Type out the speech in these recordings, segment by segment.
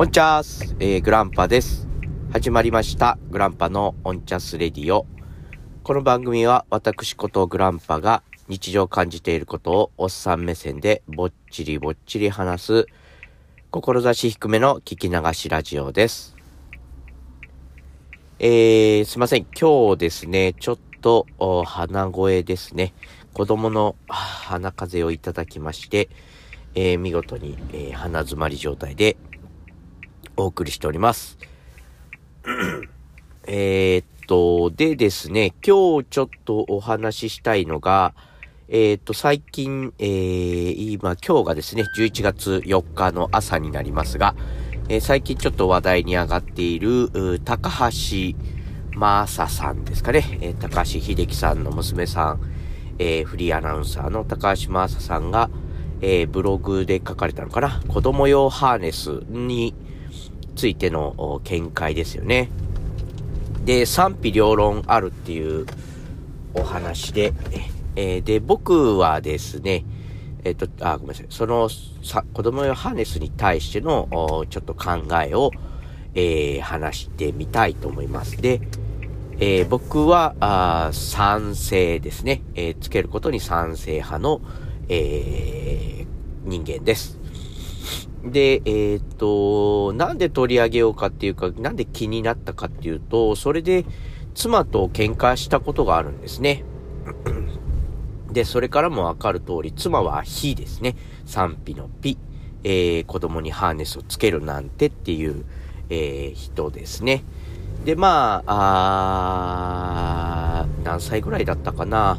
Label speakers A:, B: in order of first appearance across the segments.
A: オンチャース、えー、グランパです。始まりました。グランパのオンチャスレディオ。この番組は私ことグランパが日常感じていることをおっさん目線でぼっちりぼっちり話す志低めの聞き流しラジオです。えー、すいません。今日ですね、ちょっと鼻声ですね。子供の鼻風邪をいただきまして、えー、見事に、えー、鼻詰まり状態でお送りしております。えっと、でですね、今日ちょっとお話ししたいのが、えー、っと、最近、えー、今、今日がですね、11月4日の朝になりますが、え、最近ちょっと話題に上がっている、高橋真麻さんですかね、え、高橋秀樹さんの娘さん、え、フリーアナウンサーの高橋真麻さんが、え、ブログで書かれたのかな子供用ハーネスについての見解ですよね。で、賛否両論あるっていうお話で、えー、で、僕はですね、えっ、ー、と、あ、ごめんなさい。その、さ、子供用ハーネスに対しての、ちょっと考えを、えー、話してみたいと思います。で、えー、僕は、あ賛成ですね。えー、つけることに賛成派の、えー、人間です。で、えっ、と、なんで取り上げようかっていうか、なんで気になったかっていうと、それで妻と喧嘩したことがあるんですね。で、それからもわかる通り、妻は非ですね。賛否のピ。えー、子供にハーネスをつけるなんてっていう、えー、人ですね。で、まあ、あ何歳ぐらいだったかな。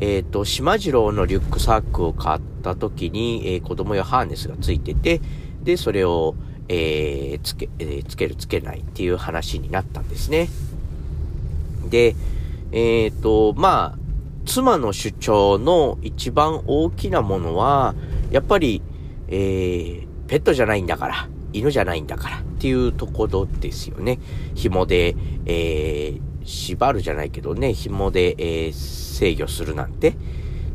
A: えっ、ー、と、島次郎のリュックサックを買った時に、えー、子供用ハーネスがついてて、で、それを、えー、つけ、えー、つけるつけないっていう話になったんですね。で、えっ、ー、と、まあ、妻の主張の一番大きなものは、やっぱり、えー、ペットじゃないんだから、犬じゃないんだからっていうところですよね。紐で、えー、縛るじゃないけどね、紐で、えー、制御するなんて、っ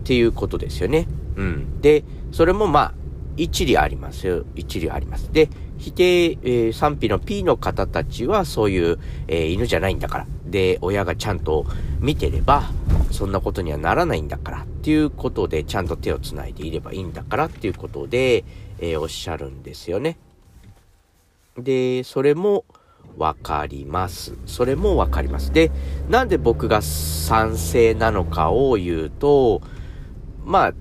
A: ていうことですよね。うん。で、それもまあ、一理ありますよ。一理あります。で、否定、えー、賛否の P の方たちはそういう、えー、犬じゃないんだから。で、親がちゃんと見てれば、そんなことにはならないんだから。っていうことで、ちゃんと手を繋いでいればいいんだからっていうことで、えー、おっしゃるんですよね。で、それも、わかります。それもわかります。で、なんで僕が賛成なのかを言うと、まあ、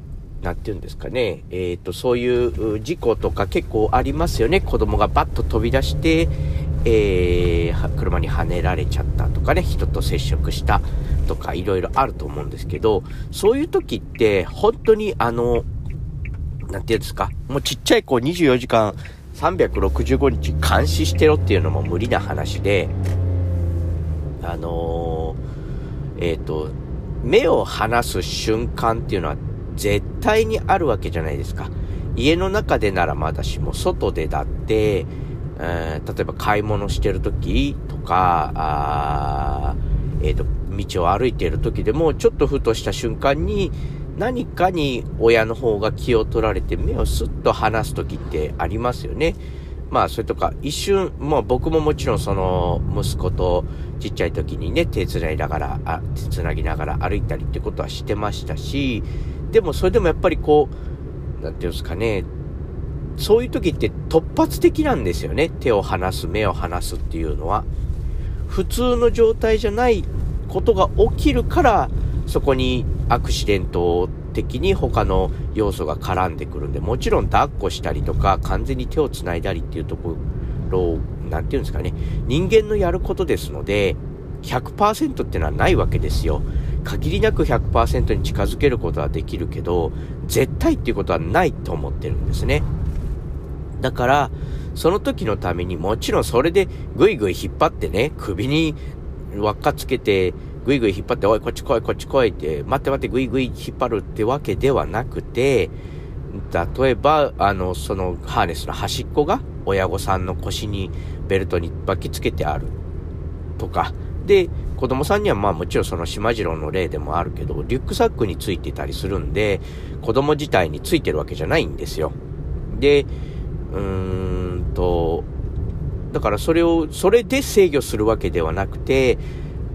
A: なんて言うんですかね。えっ、ー、と、そういう事故とか結構ありますよね。子供がバッと飛び出して、えー、車にはねられちゃったとかね、人と接触したとかいろいろあると思うんですけど、そういう時って本当にあの、なんて言うんですか、もうちっちゃい子24時間365日監視してろっていうのも無理な話で、あのー、えっ、ー、と、目を離す瞬間っていうのは絶対にあるわけじゃないですか。家の中でならまだしも、外でだって、えー、例えば買い物してる時とか、あえっ、ー、と、道を歩いている時でも、ちょっとふとした瞬間に、何かに親の方が気を取られて目をスッと離す時ってありますよね。まあ、それとか、一瞬、まあ僕ももちろんその、息子とちっちゃい時にね、手繋いながら、あ、手繋ぎながら歩いたりってことはしてましたし、でもそれでもやっぱりこう、なんていうんですかね、そういう時って突発的なんですよね。手を離す、目を離すっていうのは。普通の状態じゃないことが起きるから、そこにアクシデント的に他の要素が絡んでくるんで、もちろん抱っこしたりとか、完全に手を繋いだりっていうところ、なんていうんですかね、人間のやることですので、100%ってのはないわけですよ。限りなく100%に近づけることはできるけど、絶対っていうことはないと思ってるんですね。だから、その時のためにもちろんそれでぐいぐい引っ張ってね、首に輪っかつけてぐいぐい引っ張って、おい、こっち来い、こっち来いって、待って待って、ぐいぐい引っ張るってわけではなくて、例えば、あの、そのハーネスの端っこが親御さんの腰にベルトに巻きつけてあるとか、で、子供さんにはまあもちろんその島次郎の例でもあるけど、リュックサックについてたりするんで、子供自体についてるわけじゃないんですよ。で、うーんと、だからそれを、それで制御するわけではなくて、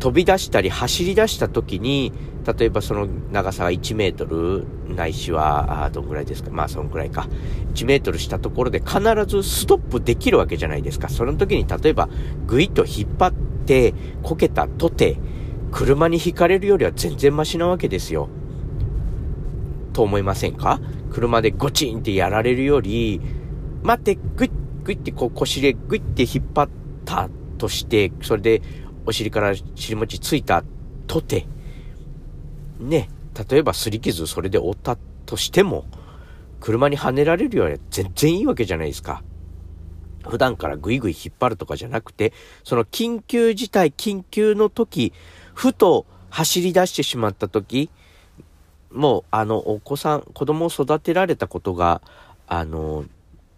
A: 飛び出したり走り出した時に、例えばその長さが1メートルないしは、あどんぐらいですか？まあそんぐらいか。1メートルしたところで必ずストップできるわけじゃないですか。その時に例えばぐいっと引っ張ってこけたとて、車にひかれるよりは全然マシなわけですよ。と思いませんか？車でゴチンってやられるより、待って、グイッグイってこう腰でグイって引っ張ったとして、それでお尻から尻餅ついたとて、ね、例えば擦り傷それで負ったとしても、車にはねられるよりは全然いいわけじゃないですか。普段からぐいぐい引っ張るとかじゃなくて、その緊急事態、緊急の時、ふと走り出してしまった時、もう、あの、お子さん、子供を育てられたことが、あの、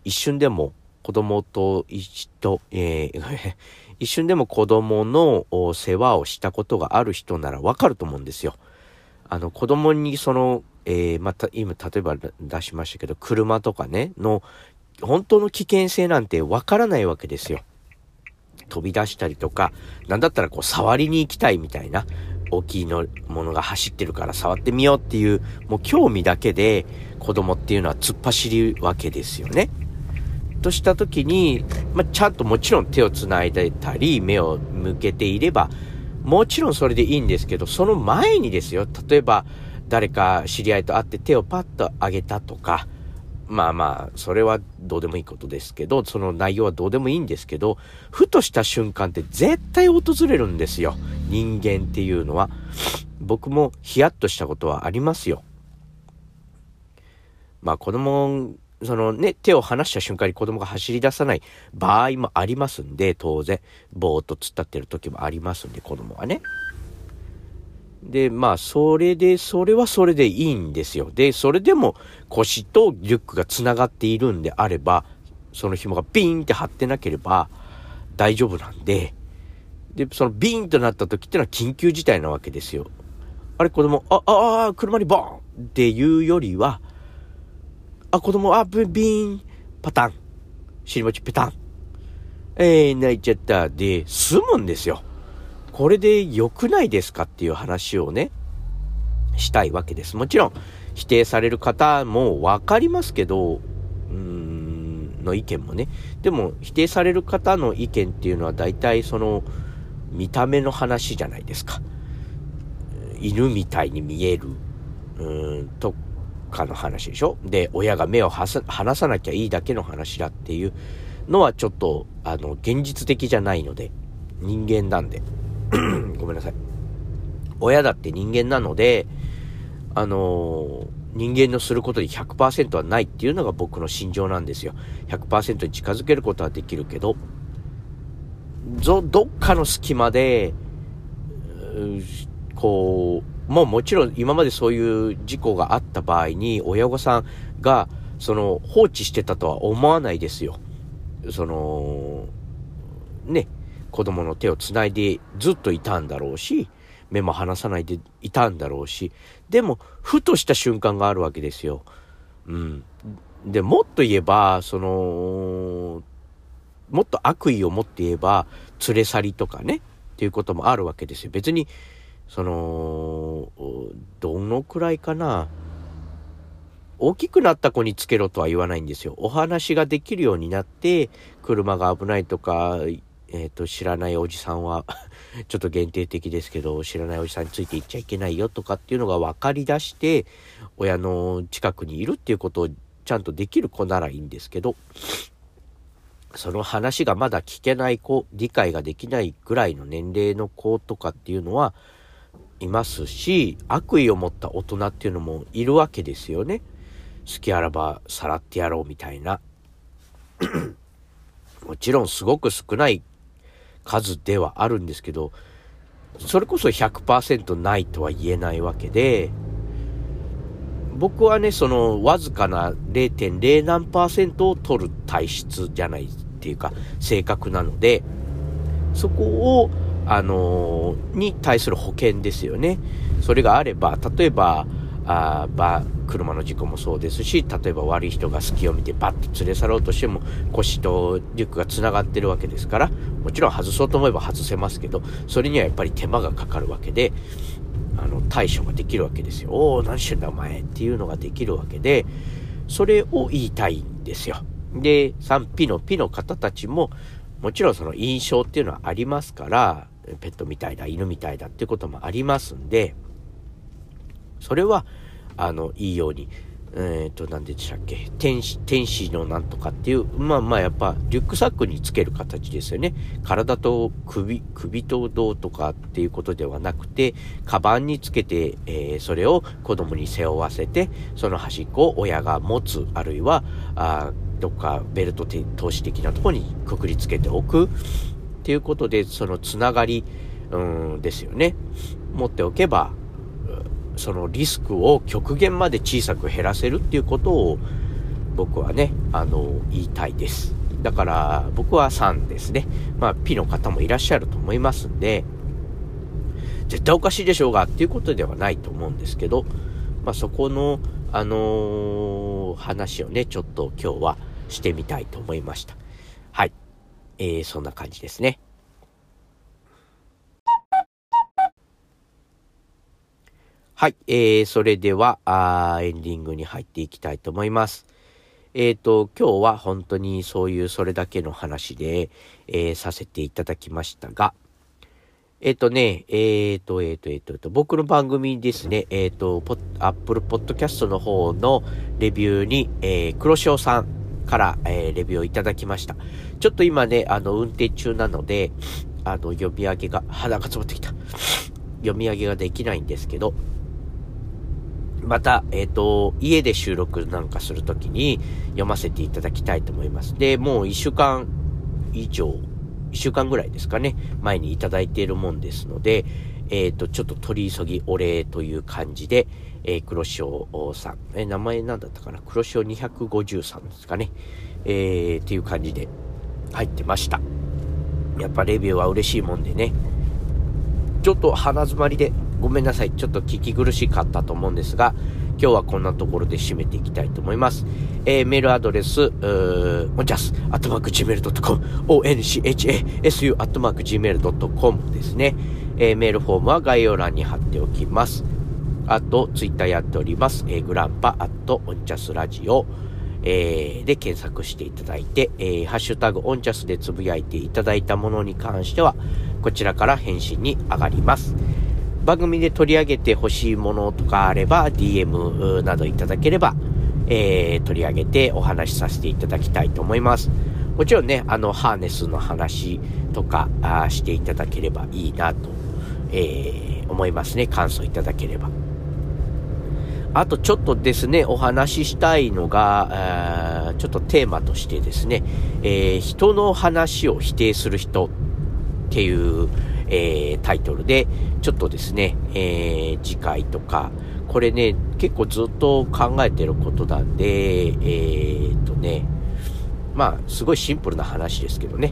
A: 一瞬でも子供と一と、えー、一瞬でも子供の世話をしたことがある人ならわかると思うんですよ。あの、子供にその、えー、また、今、例えば出しましたけど、車とかね、の、本当の危険性なんてわからないわけですよ。飛び出したりとか、なんだったらこう、触りに行きたいみたいな、大きいのものが走ってるから触ってみようっていう、もう興味だけで子供っていうのは突っ走るわけですよね。とした時に、まあ、ちゃんともちろん手を繋いでたり、目を向けていれば、もちろんそれでいいんですけど、その前にですよ、例えば誰か知り合いと会って手をパッと上げたとか、まあまあ、それはどうでもいいことですけど、その内容はどうでもいいんですけど、ふとした瞬間って絶対訪れるんですよ。人間っていうのは。僕もヒヤッとしたことはありますよ。まあ子供、そのね、手を離した瞬間に子供が走り出さない場合もありますんで、当然、ぼーっと突っ立ってる時もありますんで、子供はね。で、まあ、それで、それはそれでいいんですよ。で、それでも腰とリュックが繋がっているんであれば、その紐がビーンって張ってなければ大丈夫なんで、で、そのビーンとなった時ってのは緊急事態なわけですよ。あれ、子供、あ、あ、あ、車にボーンっていうよりは、あ、子供、あ、ビーン、パタン、尻餅ペタン、えー、泣いちゃった、で、済むんですよ。これで良くないですかっていう話をね、したいわけです。もちろん、否定される方も分かりますけど、うーん、の意見もね。でも、否定される方の意見っていうのは大体その、見た目の話じゃないですか。犬みたいに見える、うーん、とかの話でしょ？で、親が目を離さなきゃいいだけの話だっていうのはちょっと、あの、現実的じゃないので、人間なんで。ごめんなさい。親だって人間なので、あのー、人間のすることに100%はないっていうのが僕の心情なんですよ。100%に近づけることはできるけど、どっかの隙間で、こう、もうもちろん今までそういう事故があった場合に親御さんがその放置してたとは思わないですよ。その、ね、子供の手をつないでずっといたんだろうし、目も離さないでいたんだろうし、でも、ふとした瞬間があるわけですよ。うん。で、もっと言えば、その、もっと悪意を持って言えば、連れ去りとかね、っていうこともあるわけですよ。別に、その、どのくらいかな。大きくなった子につけろとは言わないんですよ。お話ができるようになって、車が危ないとか、えっ、ー、と、知らないおじさんは ちょっと限定的ですけど、知らないおじさんについていっちゃいけないよとかっていうのが分かりだして、親の近くにいるっていうことをちゃんとできる子ならいいんですけど、その話がまだ聞けない子、理解ができないぐらいの年齢の子とかっていうのはいますし、悪意を持った大人っていうのもいるわけですよね。好きあらばさらってやろうみたいな。もちろんすごく少ない数ではあるんですけど、それこそ100%ないとは言えないわけで、僕はね、そのわずかな0.0何パーセントを取る体質じゃないっていうか、性格なので、そこを、あのー、に対する保険ですよね。それがあれば、例えば、あば車の事故もそうですし例えば悪い人が隙を見てバッと連れ去ろうとしても腰とリュックがつながってるわけですからもちろん外そうと思えば外せますけどそれにはやっぱり手間がかかるわけであの対処ができるわけですよおお何してんだお前っていうのができるわけでそれを言いたいんですよで賛否のピの方たちももちろんその印象っていうのはありますからペットみたいだ犬みたいだっていうこともありますんでそれは、あの、いいように、えっ、ー、と、何でしたっけ天使、天使のなんとかっていう、まあまあやっぱ、リュックサックにつける形ですよね。体と首、首と胴とかっていうことではなくて、カバンにつけて、えー、それを子供に背負わせて、その端っこを親が持つ、あるいは、あどっかベルト投資的なとこにくくりつけておく。っていうことで、そのつながり、うんですよね。持っておけば、そのリスクを極限まで小さく減らせるっていうことを僕はね、あの、言いたいです。だから僕は3ですね。まあ、P の方もいらっしゃると思いますんで、絶対おかしいでしょうがっていうことではないと思うんですけど、まあ、そこの、あのー、話をね、ちょっと今日はしてみたいと思いました。えー、そんな感じですね。はい、えー、それではあ、エンディングに入っていきたいと思います。えっ、ー、と、今日は本当にそういうそれだけの話で、えー、させていただきましたが、えっ、ー、とね、えっ、ー、と、えっ、と、えっ、と、僕の番組ですね、えっ、と、ポッ、アップルポッドキャストの方のレビューに、えー、黒潮さんから、えー、レビューをいただきました。ちょっと今ね、あの、運転中なので、あの、読み上げが、鼻が詰まってきた。読み上げができないんですけど、また、えっ、ー、と、家で収録なんかするときに読ませていただきたいと思います。で、もう一週間以上、一週間ぐらいですかね、前にいただいているもんですので、えっ、ー、と、ちょっと取り急ぎお礼という感じで、えー、黒潮さん、えー、名前なんだったかな？黒潮253ですかね、えー、っていう感じで入ってました。やっぱレビューは嬉しいもんでね、ちょっと鼻詰まりでごめんなさい。ちょっと聞き苦しかったと思うんですが、今日はこんなところで締めていきたいと思います。えー、メールアドレス、おんちゃす、アットマーク gmail.com、onchasu、アットマーク gmail.com ですね。えー、メールフォームは概要欄に貼っておきます。あと、ツイッターやっております。えー、グランパ、アット、オンチャスラジオ、えー、で検索していただいて、えー、ハッシュタグオンチャスでつぶやいていただいたものに関しては、こちらから返信に上がります。番組で取り上げてほしいものとかあれば、DM などいただければ、えー、取り上げてお話しさせていただきたいと思います。もちろんね、あの、ハーネスの話とかあしていただければいいなと、えー、思いますね。感想いただければ。あとちょっとですね、お話ししたいのが、ちょっとテーマとしてですね、えー、人の話を否定する人っていう、えー、タイトルで、ちょっとですね、えー、次回とか、これね、結構ずっと考えてることなんで、えー、とね、まあ、すごいシンプルな話ですけどね。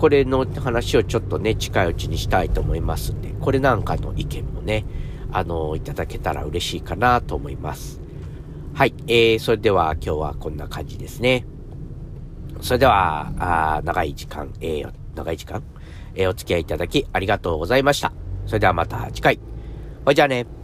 A: これの話をちょっとね、近いうちにしたいと思いますんで、これなんかの意見もね、あの、いただけたら嬉しいかなと思います。はい、えー、それでは今日はこんな感じですね。それでは、あ長い時間、えー、長い時間？えー、お付き合いいただきありがとうございました。それではまた次回。ほいじゃあね。